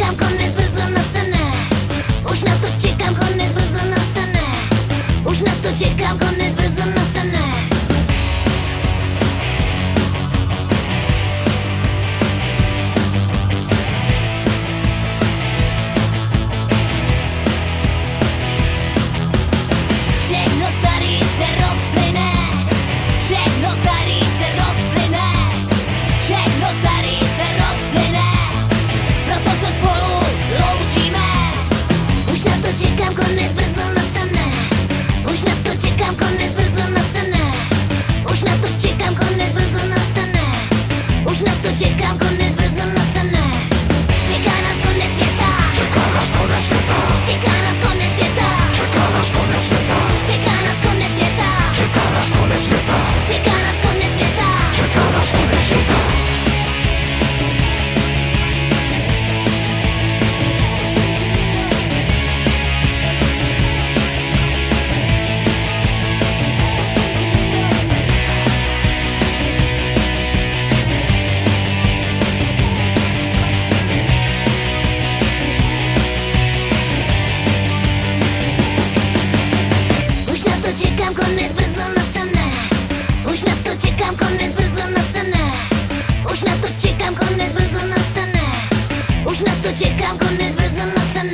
чекам, конец бързо настане. Уж на то чекам, конец бързо настане. Уж на то чекам, конец бързо настане. Už na to čekám, konec brzo nastane. Už na to čekám, konec brzo Čekám, konec brzo nastane. Už na to čekám, konec brzo nastane. Už na to čekám, konec brzo nastane. Už na to čekám, konec brzo nastane